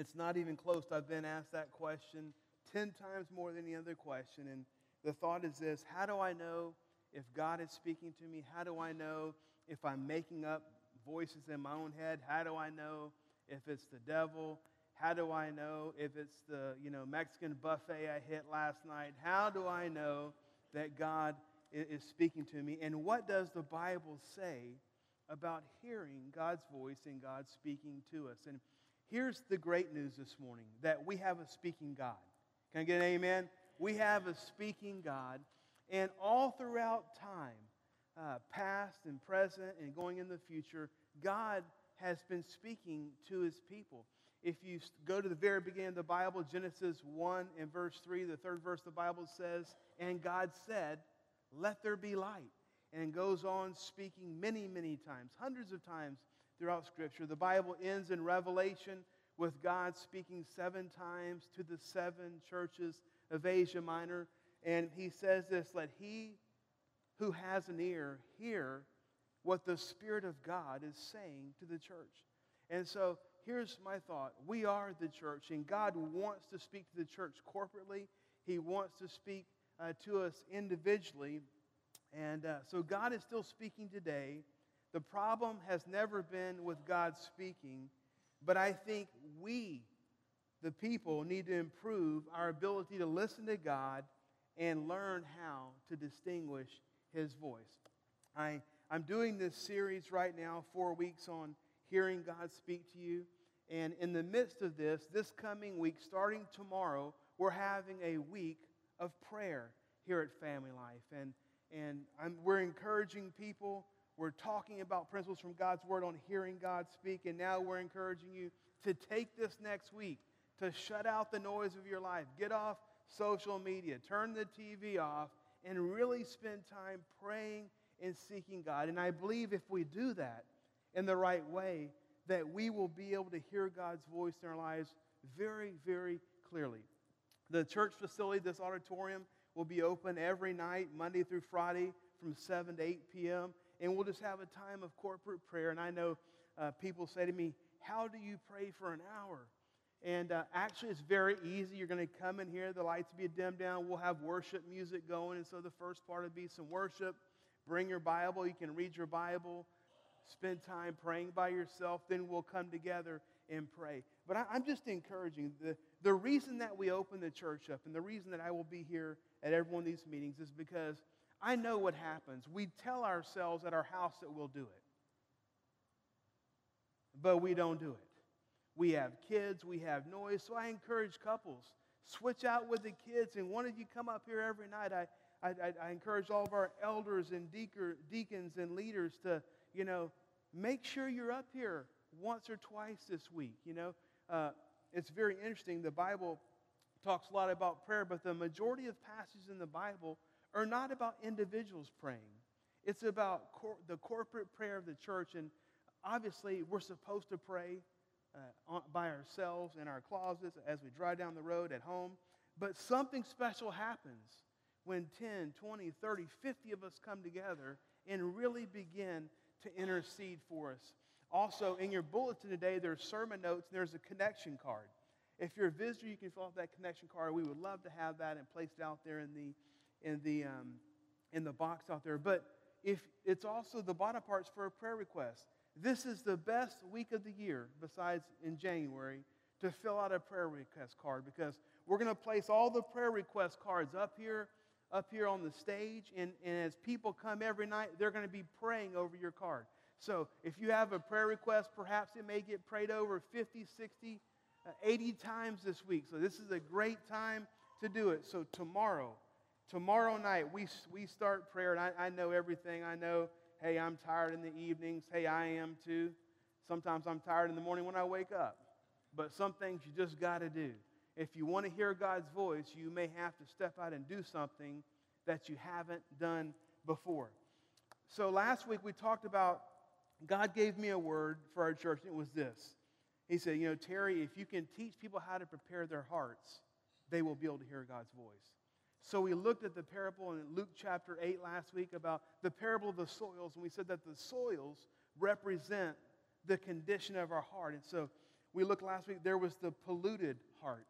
It's not even close. I've been asked that question 10 times more than any other question. And the thought is this How do I know if God is speaking to me? How do I know if I'm making up voices in my own head? How do I know if it's the devil? How do I know if it's the you know Mexican buffet I hit last night? How do I know that God is speaking to me? And what does the Bible say about hearing God's voice and God speaking to us? And here's the great news this morning that we have a speaking God. Can I get an amen? We have a speaking God. And all throughout time, uh, past and present and going in the future, God has been speaking to his people. If you go to the very beginning of the Bible, Genesis 1 and verse 3, the third verse of the Bible says, And God said, Let there be light. And goes on speaking many, many times, hundreds of times throughout Scripture. The Bible ends in Revelation with God speaking seven times to the seven churches of Asia Minor. And he says this let he who has an ear hear what the Spirit of God is saying to the church. And so here's my thought we are the church, and God wants to speak to the church corporately, He wants to speak uh, to us individually. And uh, so God is still speaking today. The problem has never been with God speaking, but I think we the people need to improve our ability to listen to God and learn how to distinguish His voice. I, I'm doing this series right now, four weeks on hearing God speak to you. And in the midst of this, this coming week, starting tomorrow, we're having a week of prayer here at Family Life. And, and I'm, we're encouraging people. We're talking about principles from God's Word on hearing God speak. And now we're encouraging you to take this next week to shut out the noise of your life. Get off social media, turn the TV off, and really spend time praying and seeking God. And I believe if we do that in the right way, that we will be able to hear God's voice in our lives very, very clearly. The church facility, this auditorium, will be open every night, Monday through Friday, from 7 to 8 p.m. And we'll just have a time of corporate prayer. And I know uh, people say to me, How do you pray for an hour? And uh, actually, it's very easy. You're going to come in here, the lights will be dimmed down. We'll have worship music going. And so the first part will be some worship. Bring your Bible. You can read your Bible. Spend time praying by yourself. Then we'll come together and pray. But I, I'm just encouraging the, the reason that we open the church up and the reason that I will be here at every one of these meetings is because I know what happens. We tell ourselves at our house that we'll do it, but we don't do it. We have kids, we have noise. So I encourage couples, switch out with the kids. And one of you come up here every night. I, I, I encourage all of our elders and deacons and leaders to, you know, make sure you're up here once or twice this week. You know, uh, it's very interesting. The Bible talks a lot about prayer, but the majority of passages in the Bible are not about individuals praying. It's about cor- the corporate prayer of the church. And obviously, we're supposed to pray uh, by ourselves in our closets as we drive down the road at home. But something special happens when 10, 20, 30, 50 of us come together and really begin to intercede for us. Also, in your bulletin today, there's sermon notes and there's a connection card. If you're a visitor, you can fill out that connection card. We would love to have that and place it out there in the, in the, um, in the box out there. But if it's also the bottom parts for a prayer request. This is the best week of the year, besides in January, to fill out a prayer request card because we're going to place all the prayer request cards up here, up here on the stage. And, and as people come every night, they're going to be praying over your card. So if you have a prayer request, perhaps it may get prayed over 50, 60, uh, 80 times this week. So this is a great time to do it. So tomorrow, tomorrow night, we, we start prayer. And I, I know everything. I know Hey, I'm tired in the evenings. Hey, I am too. Sometimes I'm tired in the morning when I wake up. But some things you just got to do. If you want to hear God's voice, you may have to step out and do something that you haven't done before. So last week we talked about God gave me a word for our church, and it was this. He said, You know, Terry, if you can teach people how to prepare their hearts, they will be able to hear God's voice. So we looked at the parable in Luke chapter 8 last week about the parable of the soils, and we said that the soils represent the condition of our heart. And so We looked last week, there was the polluted heart,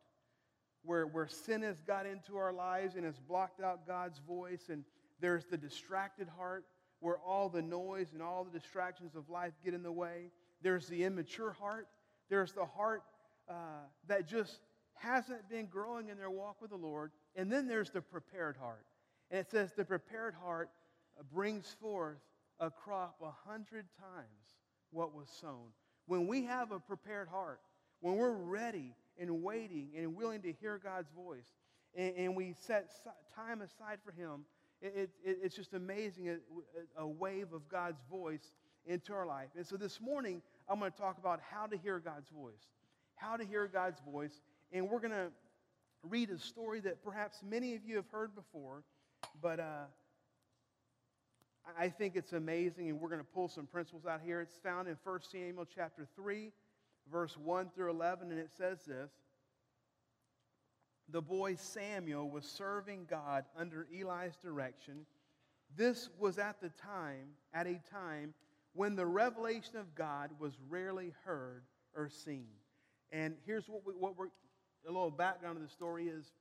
where, where sin has got into our lives and has blocked out God's voice. And there's the distracted heart, where all the noise and all the distractions of life get in the way. There's the immature heart. There's the heart uh, that just hasn't been growing in their walk with the Lord. And then there's the prepared heart. And it says the prepared heart brings forth a crop a hundred times what was sown. When we have a prepared heart, when we're ready and waiting and willing to hear God's voice, and, and we set time aside for Him, it, it, it's just amazing a, a wave of God's voice into our life. And so this morning, I'm going to talk about how to hear God's voice. How to hear God's voice. And we're going to read a story that perhaps many of you have heard before, but uh, I think it's amazing, and we're going to pull some principles out here. It's found in 1 Samuel chapter 3, verse 1 through 11, and it says this The boy Samuel was serving God under Eli's direction. This was at the time, at a time when the revelation of God was rarely heard or seen. And here's what, we, what we're, a little background of the story is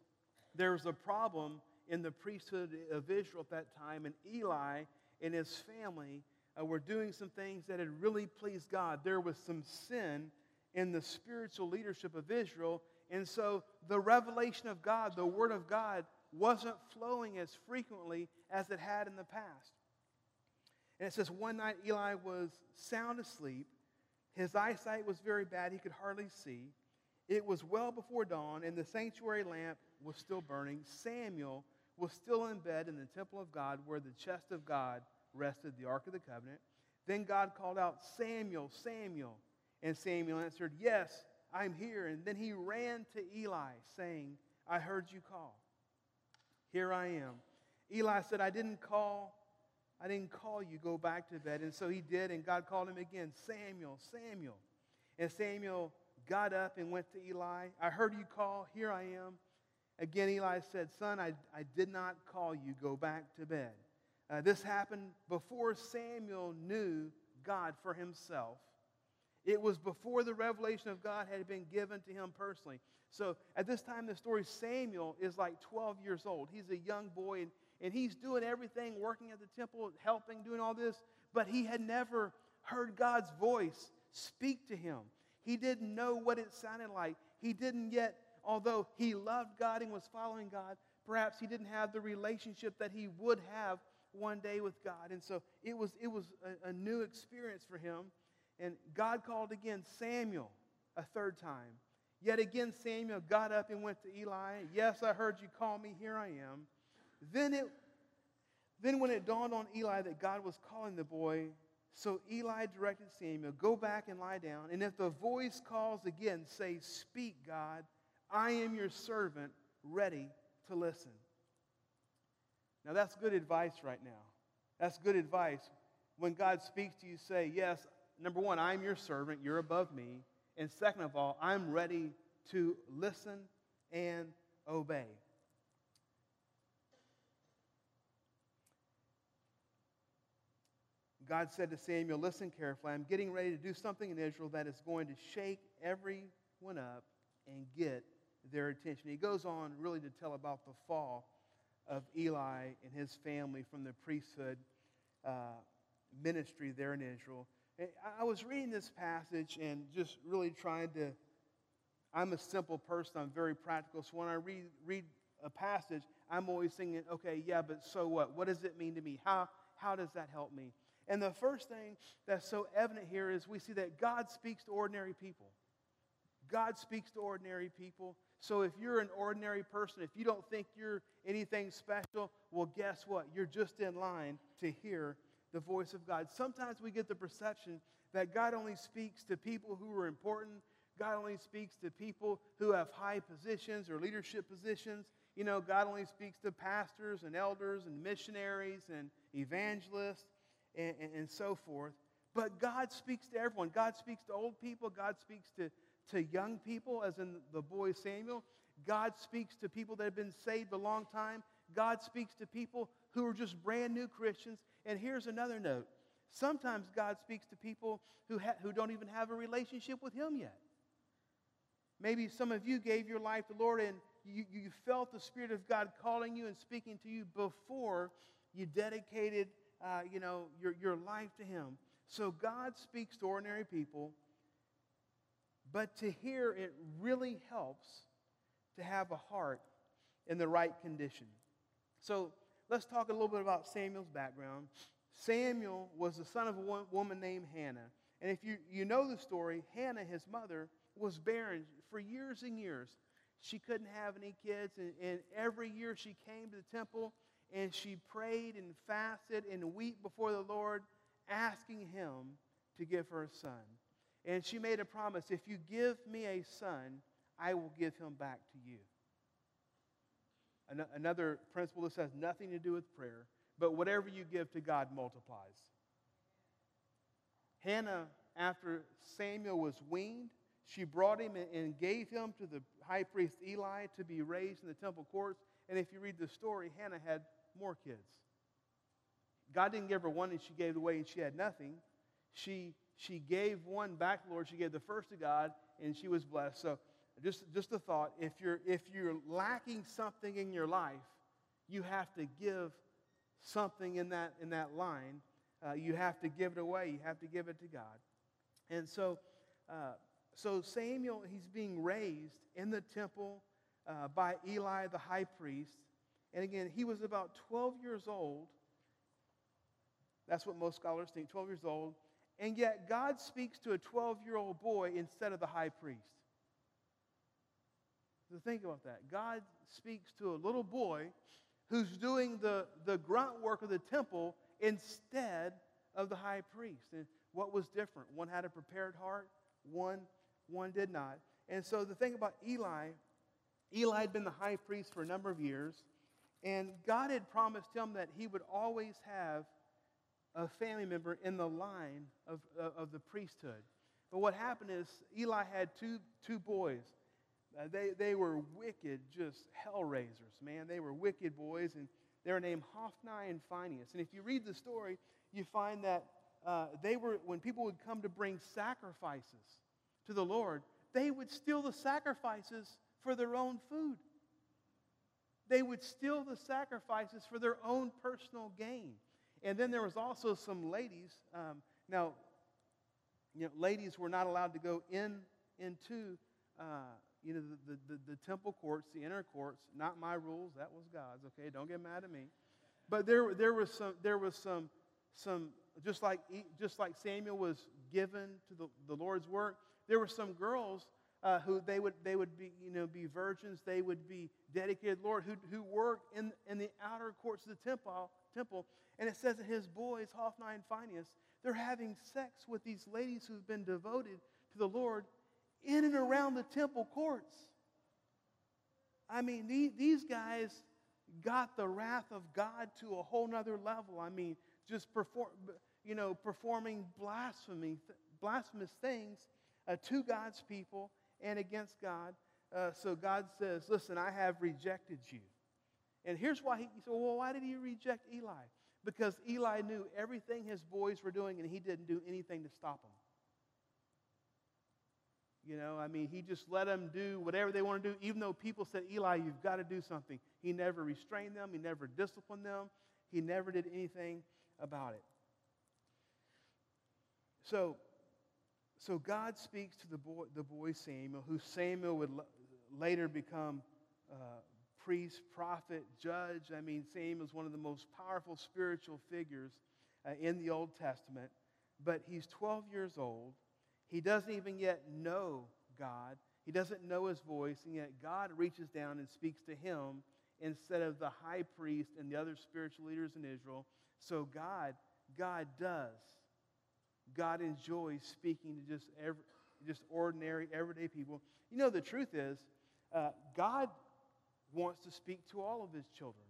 there was a problem in the priesthood of Israel at that time, and Eli and his family uh, were doing some things that had really pleased God. There was some sin in the spiritual leadership of Israel, and so the revelation of God, the Word of God, wasn't flowing as frequently as it had in the past. And it says, One night Eli was sound asleep. His eyesight was very bad. He could hardly see. It was well before dawn, and the sanctuary lamp was still burning. Samuel was still in bed in the temple of God where the chest of God rested, the Ark of the Covenant. Then God called out, Samuel, Samuel. And Samuel answered, Yes, I'm here. And then he ran to Eli, saying, I heard you call. Here I am. Eli said, I didn't call. I didn't call you. Go back to bed. And so he did, and God called him again, Samuel, Samuel. And Samuel got up and went to Eli. I heard you call. Here I am. Again, Eli said, Son, I, I did not call you. Go back to bed. Uh, this happened before Samuel knew God for himself. It was before the revelation of God had been given to him personally. So at this time in the story, Samuel is like 12 years old. He's a young boy, and, and he's doing everything, working at the temple, helping, doing all this, but he had never heard God's voice speak to him. He didn't know what it sounded like. He didn't yet although he loved God and was following God, perhaps he didn't have the relationship that he would have one day with God. And so it was, it was a, a new experience for him. And God called again Samuel a third time. Yet again, Samuel got up and went to Eli. Yes, I heard you call me. Here I am. Then, it, then when it dawned on Eli that God was calling the boy, so Eli directed Samuel, Go back and lie down. And if the voice calls again, say, Speak, God. I am your servant, ready to listen. Now, that's good advice right now. That's good advice. When God speaks to you, say, Yes, number one, I'm your servant, you're above me. And second of all, I'm ready to listen and obey. God said to Samuel, Listen carefully. I'm getting ready to do something in Israel that is going to shake everyone up and get their attention. He goes on really to tell about the fall of Eli and his family from the priesthood uh, ministry there in Israel. I was reading this passage and just really trying to. I'm a simple person, I'm very practical. So when I read, read a passage, I'm always thinking, okay, yeah, but so what? What does it mean to me? How, how does that help me? And the first thing that's so evident here is we see that God speaks to ordinary people. God speaks to ordinary people. So if you're an ordinary person, if you don't think you're anything special, well, guess what? You're just in line to hear the voice of God. Sometimes we get the perception that God only speaks to people who are important. God only speaks to people who have high positions or leadership positions. You know, God only speaks to pastors and elders and missionaries and evangelists and, and, and so forth. But God speaks to everyone. God speaks to old people. God speaks to to young people, as in the boy Samuel. God speaks to people that have been saved a long time. God speaks to people who are just brand new Christians. And here's another note sometimes God speaks to people who, ha- who don't even have a relationship with Him yet. Maybe some of you gave your life to the Lord and you, you felt the Spirit of God calling you and speaking to you before you dedicated, uh, you know, your, your life to Him. So God speaks to ordinary people, but to hear it really helps to have a heart in the right condition. So let's talk a little bit about Samuel's background. Samuel was the son of a woman named Hannah. And if you, you know the story, Hannah, his mother, was barren for years and years. She couldn't have any kids, and, and every year she came to the temple and she prayed and fasted and wept before the Lord, asking him to give her a son. And she made a promise if you give me a son, I will give him back to you. Another principle this has nothing to do with prayer, but whatever you give to God multiplies. Hannah, after Samuel was weaned, she brought him and gave him to the high priest Eli to be raised in the temple courts. And if you read the story, Hannah had more kids. God didn't give her one and she gave it away and she had nothing. She, she gave one back, Lord. She gave the first to God and she was blessed. So just, just a thought if you're, if you're lacking something in your life, you have to give something in that, in that line. Uh, you have to give it away, you have to give it to God. And so, uh, so Samuel, he's being raised in the temple uh, by Eli the high priest. And again, he was about 12 years old. That's what most scholars think 12 years old. And yet, God speaks to a 12 year old boy instead of the high priest. So think about that. God speaks to a little boy who's doing the, the grunt work of the temple instead of the high priest. And what was different? One had a prepared heart, one, one did not. And so the thing about Eli, Eli had been the high priest for a number of years, and God had promised him that he would always have a family member in the line of, of the priesthood. But what happened is Eli had two, two boys. Uh, they, they were wicked, just hell raisers, man. They were wicked boys, and they were named Hophni and Phineas. And if you read the story, you find that uh, they were, when people would come to bring sacrifices to the Lord, they would steal the sacrifices for their own food. They would steal the sacrifices for their own personal gain. And then there was also some ladies. Um, now, you know, ladies were not allowed to go in into uh, you know, the, the, the, temple courts, the inner courts, not my rules, that was God's, okay? Don't get mad at me. But there, there was some, there was some, some just, like, just like Samuel was given to the, the Lord's work, there were some girls uh, who they would, they would be, you know, be virgins, they would be dedicated Lord, who, who worked in, in the outer courts of the temple, temple. And it says that his boys, Hophni and Phineas, they're having sex with these ladies who've been devoted to the Lord in and around the temple courts. I mean, these guys got the wrath of God to a whole nother level. I mean, just perform, you know, performing blasphemy, blasphemous things uh, to God's people and against God. Uh, so God says, Listen, I have rejected you. And here's why he, he said, Well, why did he reject Eli? Because Eli knew everything his boys were doing and he didn't do anything to stop them. You know, I mean, he just let them do whatever they want to do, even though people said, Eli, you've got to do something. He never restrained them, he never disciplined them, he never did anything about it. So, so God speaks to the boy, the boy Samuel, who Samuel would l- later become uh, priest, prophet, judge. I mean, Samuel is one of the most powerful spiritual figures uh, in the Old Testament. But he's 12 years old he doesn't even yet know God. He doesn't know his voice, and yet God reaches down and speaks to him instead of the high priest and the other spiritual leaders in Israel. So God, God does. God enjoys speaking to just every, just ordinary, everyday people. You know, the truth is, uh, God wants to speak to all of his children.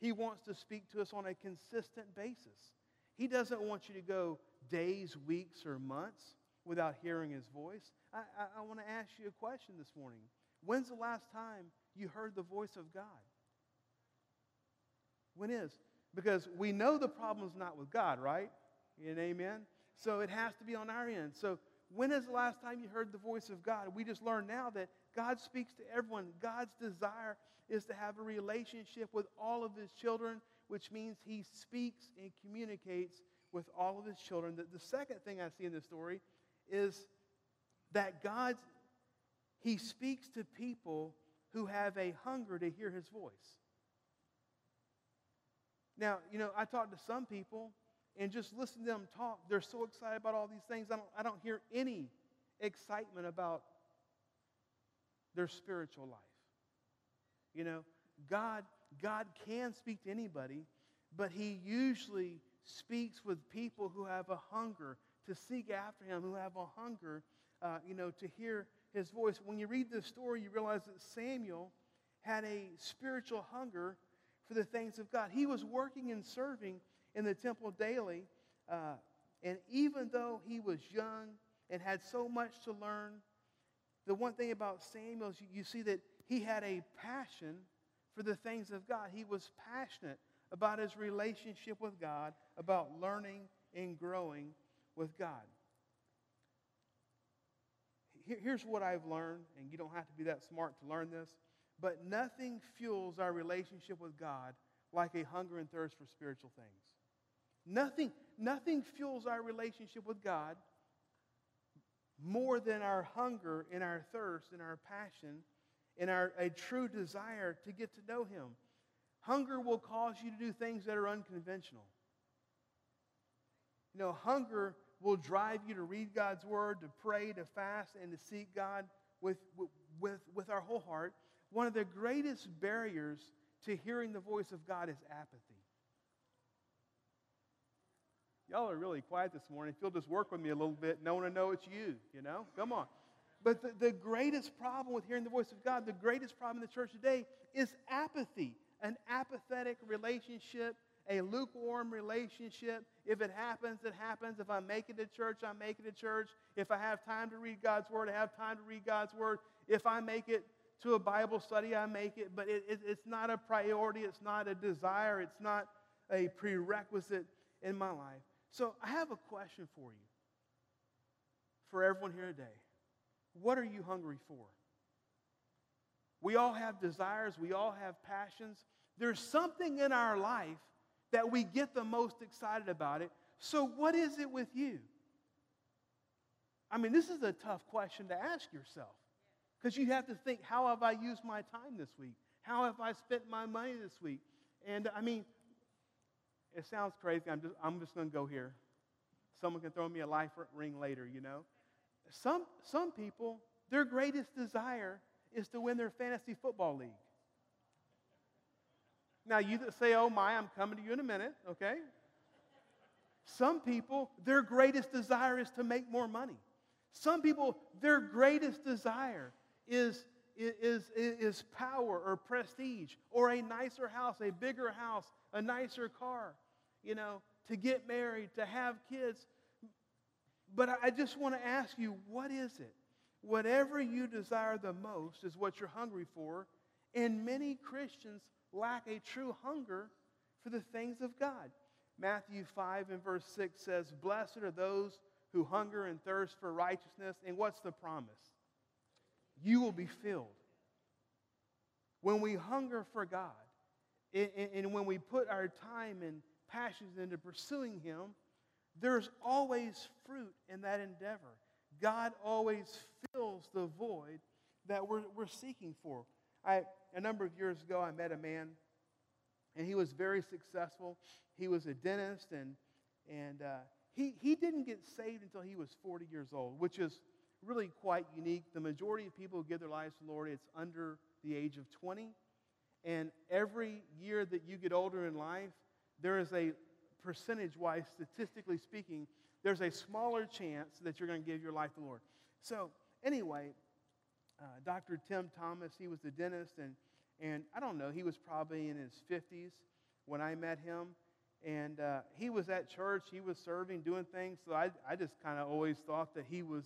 He wants to speak to us on a consistent basis. He doesn't want you to go days, weeks, or months without hearing his voice. I, I, I want to ask you a question this morning. When's the last time you heard the voice of God? When is? Because we know the problem's not with God, right? And amen? So it has to be on our end. So when is the last time you heard the voice of God? We just learned now that God speaks to everyone. God's desire is to have a relationship with all of his children, which means he speaks and communicates with all of his children. The, the second thing I see in this story is that God, he speaks to people who have a hunger to hear his voice. Now, you know, I talk to some people and just listen to them talk. They're so excited about all these things. I don't, I don't hear any excitement about their spiritual life. You know, God, God can speak to anybody, but He usually speaks with people who have a hunger to seek after Him, who have a hunger, uh, you know, to hear His voice. When you read this story, you realize that Samuel had a spiritual hunger for the things of God. He was working and serving in the temple daily, uh, and even though he was young and had so much to learn, the one thing about Samuel is you, you see that he had a passion for the things of God. He was passionate about his relationship with God, about learning and growing with God. Here's what I've learned, and you don't have to be that smart to learn this, but nothing fuels our relationship with God like a hunger and thirst for spiritual things. Nothing, nothing fuels our relationship with God more than our hunger and our thirst and our passion and our, a true desire to get to know Him. Hunger will cause you to do things that are unconventional. You know, hunger will drive you to read God's Word, to pray, to fast, and to seek God with, with, with our whole heart. One of the greatest barriers to hearing the voice of God is apathy. Y'all are really quiet this morning. If you'll just work with me a little bit, no one will know it's you, you know? Come on. But the, the greatest problem with hearing the voice of God, the greatest problem in the church today is apathy, an apathetic relationship, a lukewarm relationship. If it happens, it happens. If I make it to church, I make it to church. If I have time to read God's word, I have time to read God's word. If I make it to a Bible study, I make it. But it, it, it's not a priority, it's not a desire, it's not a prerequisite in my life. So I have a question for you, for everyone here today. What are you hungry for? We all have desires, we all have passions. There's something in our life that we get the most excited about it. So, what is it with you? I mean, this is a tough question to ask yourself because you have to think how have I used my time this week? How have I spent my money this week? And I mean, it sounds crazy. I'm just, I'm just going to go here. Someone can throw me a life ring later, you know. Some, some people, their greatest desire is to win their fantasy football league. Now, you that say, oh my, I'm coming to you in a minute, okay? Some people, their greatest desire is to make more money. Some people, their greatest desire is, is, is, power or prestige or a nicer house, a bigger house, a nicer car, you know, to get married, to have kids. But I just want to ask you, what is it? Whatever you desire the most is what you're hungry for. And many Christians lack a true hunger for the things of God. Matthew 5 and verse 6 says, Blessed are those who hunger and thirst for righteousness. And what's the promise? You will be filled. When we hunger for God, and when we put our time and passions into pursuing Him, there's always fruit in that endeavor. God always fills the void that we're, we're seeking for. I, a number of years ago, I met a man, and he was very successful. He was a dentist, and, and uh, he, he didn't get saved until he was 40 years old, which is really quite unique. The majority of people who give their lives to the Lord, it's under the age of 20. And every year that you get older in life, there is a percentage wise, statistically speaking, there's a smaller chance that you're going to give your life to the Lord. So, anyway, uh, Dr. Tim Thomas, he was the dentist, and, and I don't know, he was probably in his 50s when I met him. And uh, he was at church, he was serving, doing things. So I, I just kind of always thought that he was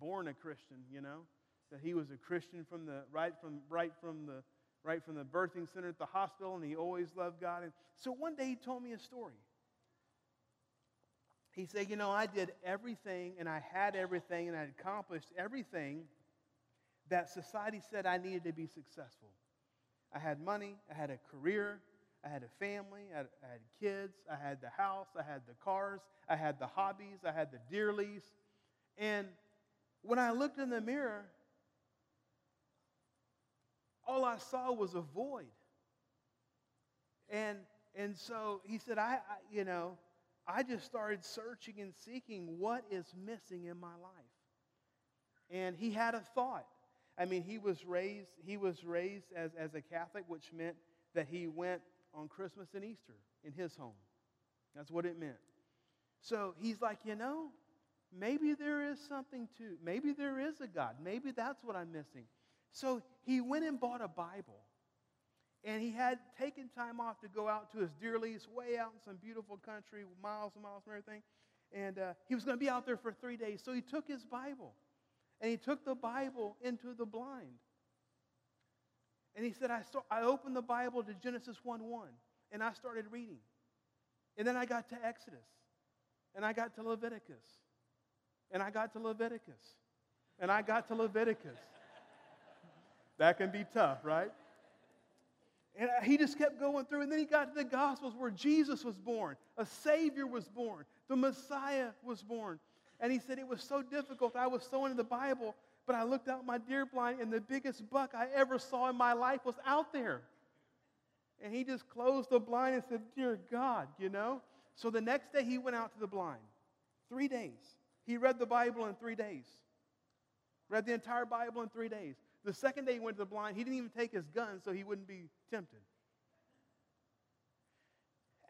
born a Christian, you know, that he was a Christian from the right from right from the right from the birthing center at the hospital, and he always loved God. And so one day he told me a story. He said, You know, I did everything and I had everything and I accomplished everything that society said I needed to be successful. I had money, I had a career, I had a family, I had, kids, I had the house, I had the cars, I had the hobbies, I had the deer lease. And when I looked in the mirror, all I saw was a void. And, and so he said, I, I, you know, I just started searching and seeking what is missing in my life. And he had a thought. I mean, he was raised, he was raised as, as a Catholic, which meant that he went on Christmas and Easter in his home. That's what it meant. So he's like, you know, maybe there is something to, maybe there is a God. Maybe that's what I'm missing. So he went and bought a Bible. And he had taken time off to go out to his deer lease way out in some beautiful country, miles and miles from everything. And uh, he was going to be out there for three days. So he took his Bible and he took the Bible into the blind. And he said, I, saw, I opened the Bible to Genesis 1 1, and I started reading. And then I got to Exodus, and I got to Leviticus, and I got to Leviticus, and I got to Leviticus. That can be tough, right? And he just kept going through. And then he got to the Gospels where Jesus was born, a Savior was born, the Messiah was born. And he said, It was so difficult. I was so into the Bible, but I looked out my deer blind, and the biggest buck I ever saw in my life was out there. And he just closed the blind and said, Dear God, you know? So the next day he went out to the blind. Three days. He read the Bible in three days. Read the entire Bible in three days. The second day he went to the blind, he didn't even take his gun so he wouldn't be tempted.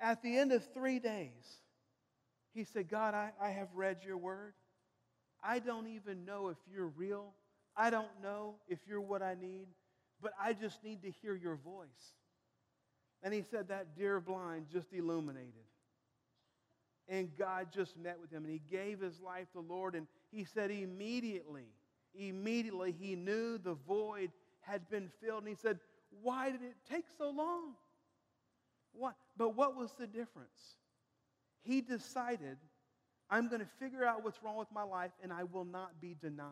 At the end of three days, he said, God, I, I have read your word. I don't even know if you're real. I don't know if you're what I need, but I just need to hear your voice. And he said that deer blind just illuminated. And God just met with him and he gave his life to the Lord. And he said immediately, immediately he knew the void had been filled. And he said, Why did it take so long? Why? But what was the difference? he decided, I'm going to figure out what's wrong with my life and I will not be denied.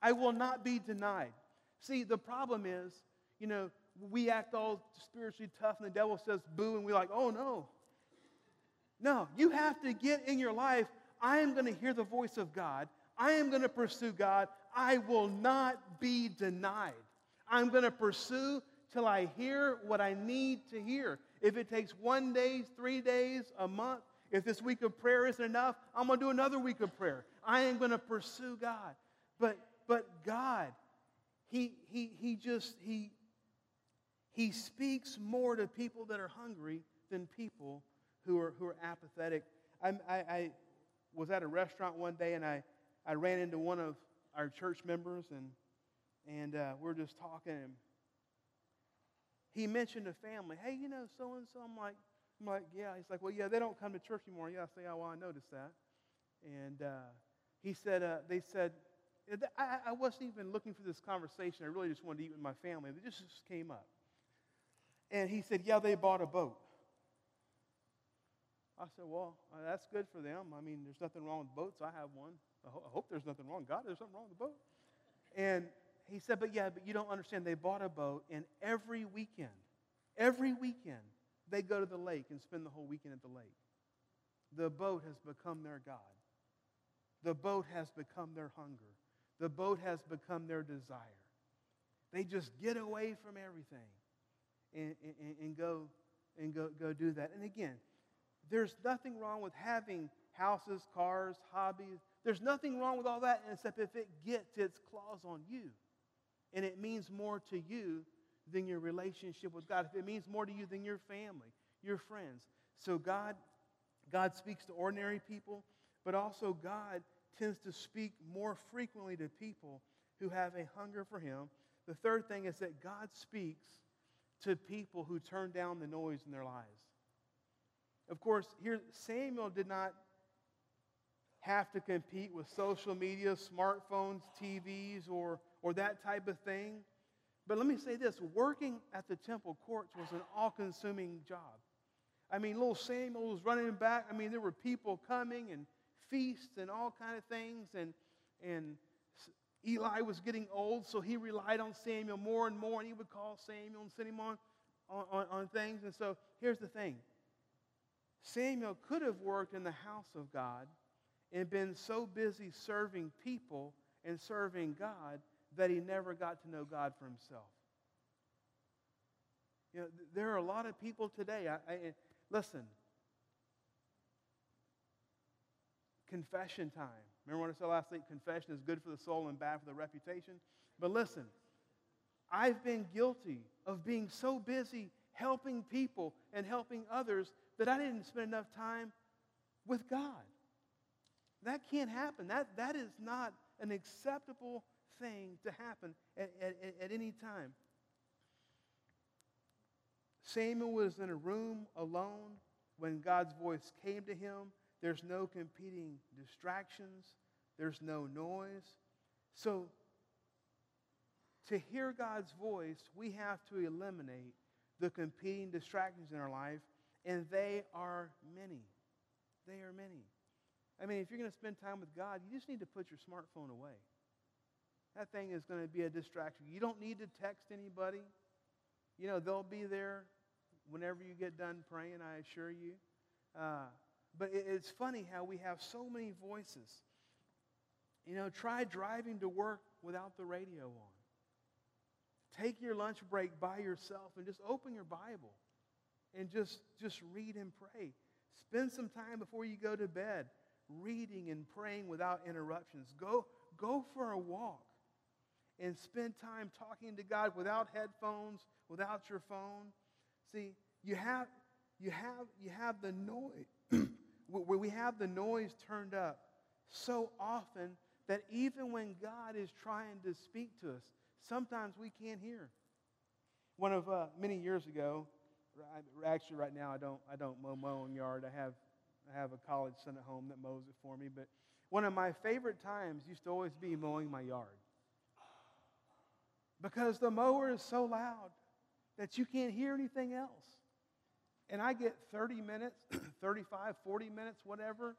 I will not be denied. See, the problem is, you know, we act all spiritually tough and the devil says boo and we're like, oh no. No, you have to get in your life, I am going to hear the voice of God. I am going to pursue God. I will not be denied. I'm going to pursue till I hear what I need to hear. If it takes one day, three days, a month, if this week of prayer isn't enough, I'm going to do another week of prayer. I am going to pursue God. But, but God, he, he, he just, he, he speaks more to people that are hungry than people who are, who are apathetic. I, I, I was at a restaurant one day and I, I ran into one of our church members and, and uh, we are just talking. And he mentioned a family. Hey, you know, so and so. I'm like, I'm like, yeah. He's like, well, yeah, they don't come to church anymore. Yeah, I say, oh, well, I noticed that. And uh, he said, uh, they said, I, I, wasn't even looking for this conversation. I really just wanted to eat with my family. It just, just came up. And he said, yeah, they bought a boat. I said, well, uh, that's good for them. I mean, there's nothing wrong with boats. I have one. I, ho- I hope there's nothing wrong. God, there's something wrong with the boat. And he said, but yeah, but you don't understand. They bought a boat, and every weekend, every weekend, they go to the lake and spend the whole weekend at the lake. The boat has become their God. The boat has become their hunger. The boat has become their desire. They just get away from everything and, and, and, go and go, go do that. And again, there's nothing wrong with having houses, cars, hobbies. There's nothing wrong with all that except if it gets its claws on you and it means more to you than your relationship with God, if it means more to you than your family, your friends. So God, God speaks to ordinary people, but also God tends to speak more frequently to people who have a hunger for Him. The third thing is that God speaks to people who turn down the noise in their lives. Of course, here Samuel did not have to compete with social media, smartphones, TVs, or, or that type of thing. But let me say this working at the temple courts was an all consuming job. I mean, little Samuel was running back. I mean, there were people coming and feasts and all kind of things. And, and Eli was getting old, so he relied on Samuel more and more, and he would call Samuel and send him on, on, on, on things. And so here's the thing Samuel could have worked in the house of God and been so busy serving people and serving God that he never got to know God for himself. You know, there are a lot of people today. I, I, listen, confession time. Remember what I said last week? Confession is good for the soul and bad for the reputation. But listen, I've been guilty of being so busy helping people and helping others that I didn't spend enough time with God. That can't happen. That, that is not an acceptable thing to happen at, at, at any time. Samuel was in a room alone when God's voice came to him. There's no competing distractions, there's no noise. So, to hear God's voice, we have to eliminate the competing distractions in our life, and they are many. They are many. I mean, if you're going to spend time with God, you just need to put your smartphone away. That thing is going to be a distraction. You don't need to text anybody. You know, they'll be there whenever you get done praying, I assure you. Uh, but it, it's funny how we have so many voices. You know, try driving to work without the radio on. Take your lunch break by yourself and just open your Bible and just, just read and pray. Spend some time before you go to bed reading and praying without interruptions. Go, go for a walk and spend time talking to God without headphones, without your phone. See, you have, you have, you have the noise, where we have the noise turned up so often that even when God is trying to speak to us, sometimes we can't hear. One of uh, many years ago, actually right now I don't, I don't mow my own yard. I have, I have a college son at home that mows it for me. But one of my favorite times used to always be mowing my yard because the mower is so loud that you can't hear anything else. And I get 30 minutes, 35, 40 minutes, whatever.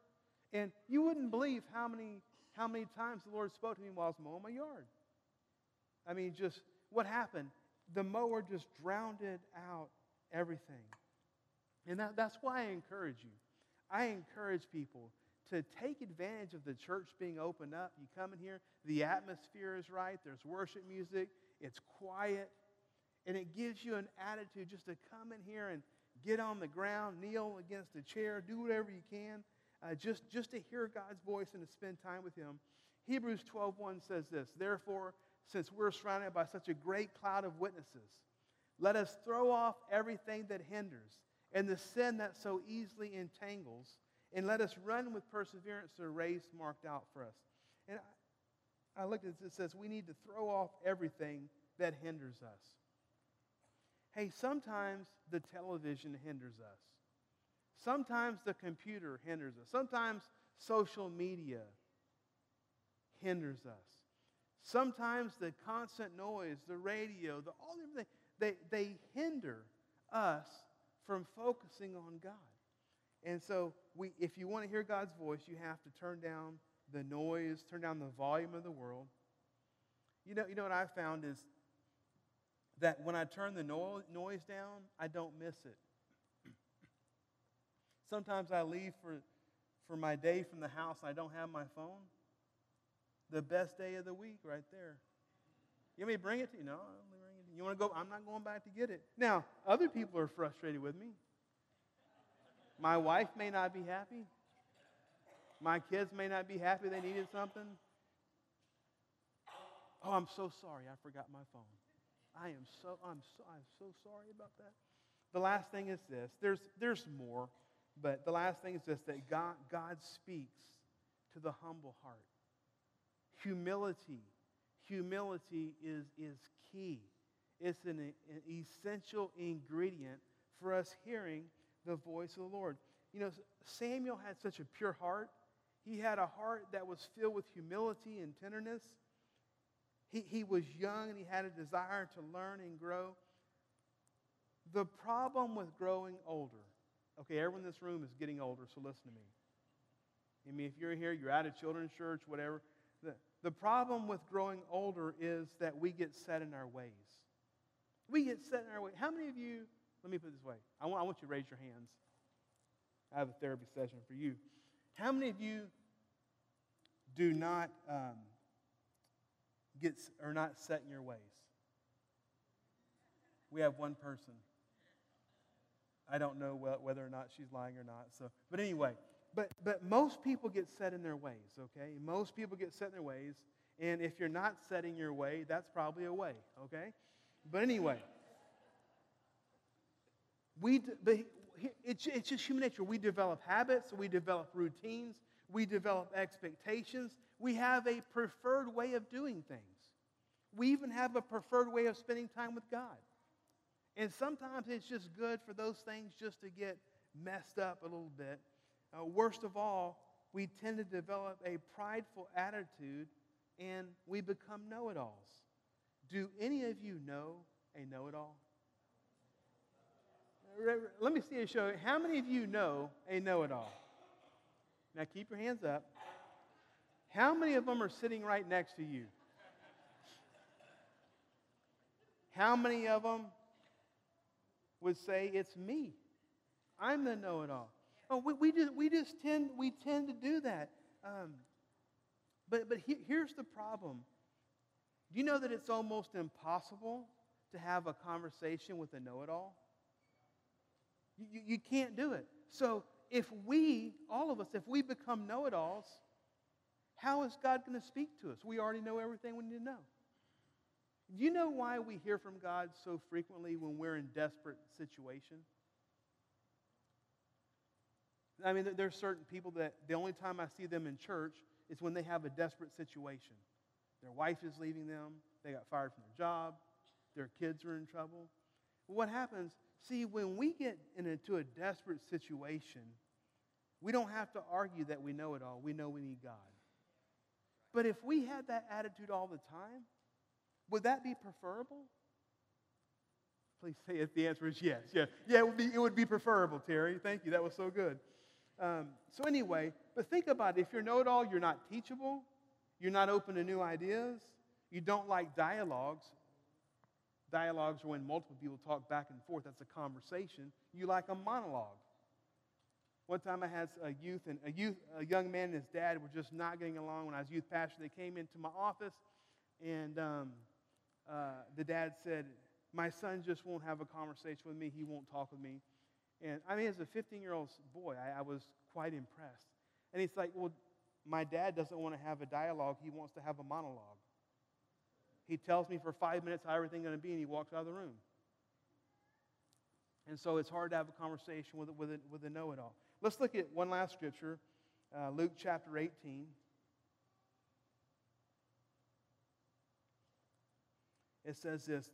And you wouldn't believe how many, how many times the Lord spoke to me while I was mowing my yard. I mean, just what happened? The mower just drowned out everything. And that, that's why I encourage you. I encourage people to take advantage of the church being opened up. You come in here, the atmosphere is right, there's worship music, it's quiet, and it gives you an attitude just to come in here and get on the ground, kneel against a chair, do whatever you can, uh, just, just to hear God's voice and to spend time with Him. Hebrews 12:1 says this, Therefore, since we're surrounded by such a great cloud of witnesses, let us throw off everything that hinders and the sin that so easily entangles, and let us run with perseverance the race marked out for us. And I, I looked at this, it says we need to throw off everything that hinders us. Hey, sometimes the television hinders us. Sometimes the computer hinders us. Sometimes social media hinders us. Sometimes the constant noise, the radio, the, all everything, they, they hinder us from focusing on God. And so, we, if you want to hear God's voice, you have to turn down the noise, turn down the volume of the world. You know, you know what I found is that when I turn the no- noise down, I don't miss it. Sometimes I leave for, for my day from the house and I don't have my phone. The best day of the week, right there. You want me bring it to you? No. You want to go? I'm not going back to get it. Now, other people are frustrated with me. My wife may not be happy. My kids may not be happy they needed something. Oh, I'm so sorry. I forgot my phone. I am so, I'm so, I'm so sorry about that. The last thing is this. There's, there's more, but the last thing is this that God, God speaks to the humble heart. Humility. Humility is, is key. It's an, an essential ingredient for us hearing the voice of the Lord. You know, Samuel had such a pure heart. He had a heart that was filled with humility and tenderness. He, he was young and he had a desire to learn and grow. The problem with growing older, okay, everyone in this room is getting older, so listen to me. I mean, if you're here, you're out of children's church, whatever. The, the problem with growing older is that we get set in our ways. We get set in our way. How many of you, let me put this way, I want, I want you to raise your hands. I have a therapy session for you. How many of you do not um, get or not set in your ways? We have one person. I don't know whether or not she's lying or not. So, but anyway, but but most people get set in their ways. Okay, most people get set in their ways, and if you're not setting your way, that's probably a way. Okay, but anyway, we but it's, it's just human nature. We develop habits, we develop routines, we develop expectations. We have a preferred way of doing things. We even have a preferred way of spending time with God. And sometimes it's just good for those things just to get messed up a little bit. Uh, worst of all, we tend to develop a prideful attitude and we become know it alls. Do any of you know a know it all? Let me see a show. How many of you know a know it all? Now keep your hands up. How many of them are sitting right next to you? How many of them would say, It's me? I'm the know it all. Oh, we, we, just, we just tend, we tend to do that. Um, but but he, here's the problem. Do you know that it's almost impossible to have a conversation with a know it all? You, you, you can't do it. So if we, all of us, if we become know it alls, how is God going to speak to us? We already know everything we need to know. Do you know why we hear from God so frequently when we're in desperate situation? I mean, there's certain people that the only time I see them in church is when they have a desperate situation. Their wife is leaving them, they got fired from their job, their kids are in trouble. What happens See, when we get into a desperate situation, we don't have to argue that we know it all. We know we need God. But if we had that attitude all the time, would that be preferable? Please say if the answer is yes. Yeah, yeah it, would be, it would be preferable, Terry. Thank you. That was so good. Um, so, anyway, but think about it. If you're know it all, you're not teachable, you're not open to new ideas, you don't like dialogues, Dialogues are when multiple people talk back and forth. That's a conversation. You like a monologue. One time I had a youth and a youth, a young man and his dad were just not getting along. When I was youth pastor, they came into my office, and um, uh, the dad said, "My son just won't have a conversation with me. He won't talk with me." And I mean, as a 15-year-old boy, I, I was quite impressed. And he's like, "Well, my dad doesn't want to have a dialogue. He wants to have a monologue. He tells me for five minutes how everything's going to be, and he walks out of the room. And so it's hard to have a conversation with, with, a, with a know it all. Let's look at one last scripture uh, Luke chapter 18. It says this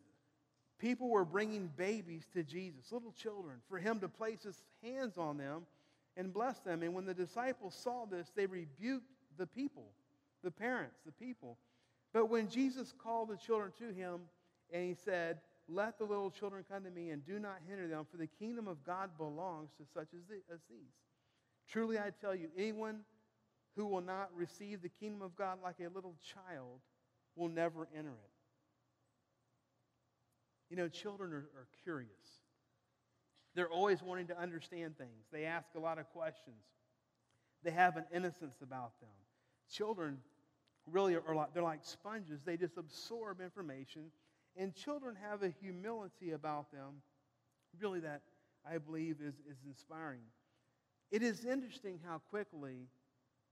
People were bringing babies to Jesus, little children, for him to place his hands on them and bless them. And when the disciples saw this, they rebuked the people, the parents, the people. But when Jesus called the children to him and he said, Let the little children come to me and do not hinder them, for the kingdom of God belongs to such as, the, as these. Truly I tell you, anyone who will not receive the kingdom of God like a little child will never enter it. You know, children are, are curious. They're always wanting to understand things. They ask a lot of questions. They have an innocence about them. Children really are like, they're like sponges. They just absorb information. And children have a humility about them, really, that I believe is, is inspiring. It is interesting how quickly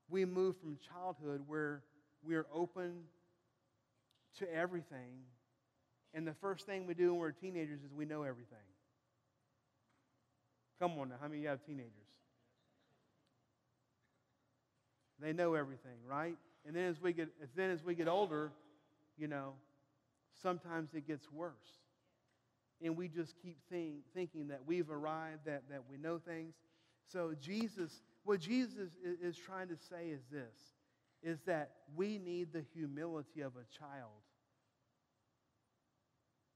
we move from childhood where we're open to everything. And the first thing we do when we're teenagers is we know everything. Come on now, how many of you have teenagers? They know everything, right? And then as we get, as then as we get older, you know, sometimes it gets worse. And we just keep think, thinking that we've arrived, that, that we know things. So Jesus, what Jesus is, is trying to say is this, is that we need the humility of a child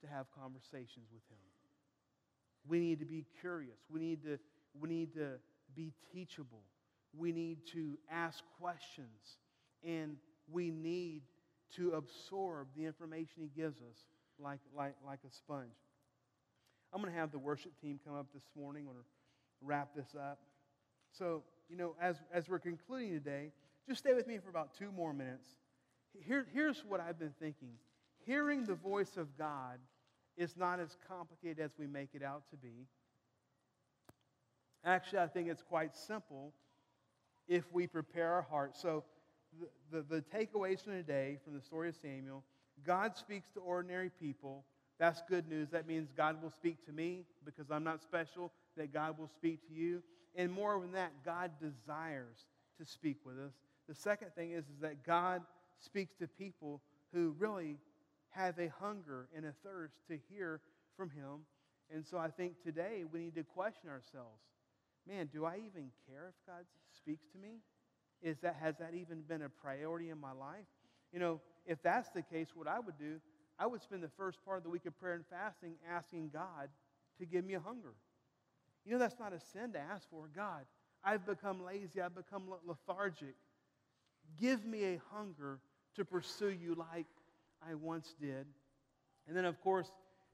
to have conversations with him. We need to be curious. We need to, we need to be teachable. We need to ask questions and we need to absorb the information He gives us like, like, like a sponge. I'm going to have the worship team come up this morning. To wrap this up. So, you know, as, as we're concluding today, just stay with me for about two more minutes. Here, here's what I've been thinking hearing the voice of God is not as complicated as we make it out to be. Actually, I think it's quite simple if we prepare our hearts. So, the, the, the takeaways from today from the story of Samuel God speaks to ordinary people. That's good news. That means God will speak to me because I'm not special, that God will speak to you. And more than that, God desires to speak with us. The second thing is, is that God speaks to people who really have a hunger and a thirst to hear from Him. And so I think today we need to question ourselves man, do I even care if God speaks to me? Is that, has that even been a priority in my life? You know, if that's the case, what I would do, I would spend the first part of the week of prayer and fasting asking God to give me a hunger. You know, that's not a sin to ask for. God, I've become lazy, I've become lethargic. Give me a hunger to pursue you like I once did. And then, of course,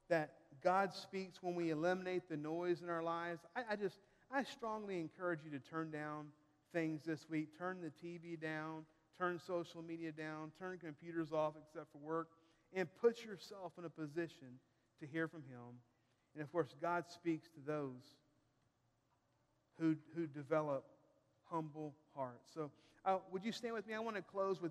that God speaks when we eliminate the noise in our lives. I, I just, I strongly encourage you to turn down things this week. Turn the TV down, turn social media down, turn computers off except for work, and put yourself in a position to hear from Him. And of course, God speaks to those who, who develop humble hearts. So, uh, would you stand with me? I want to close with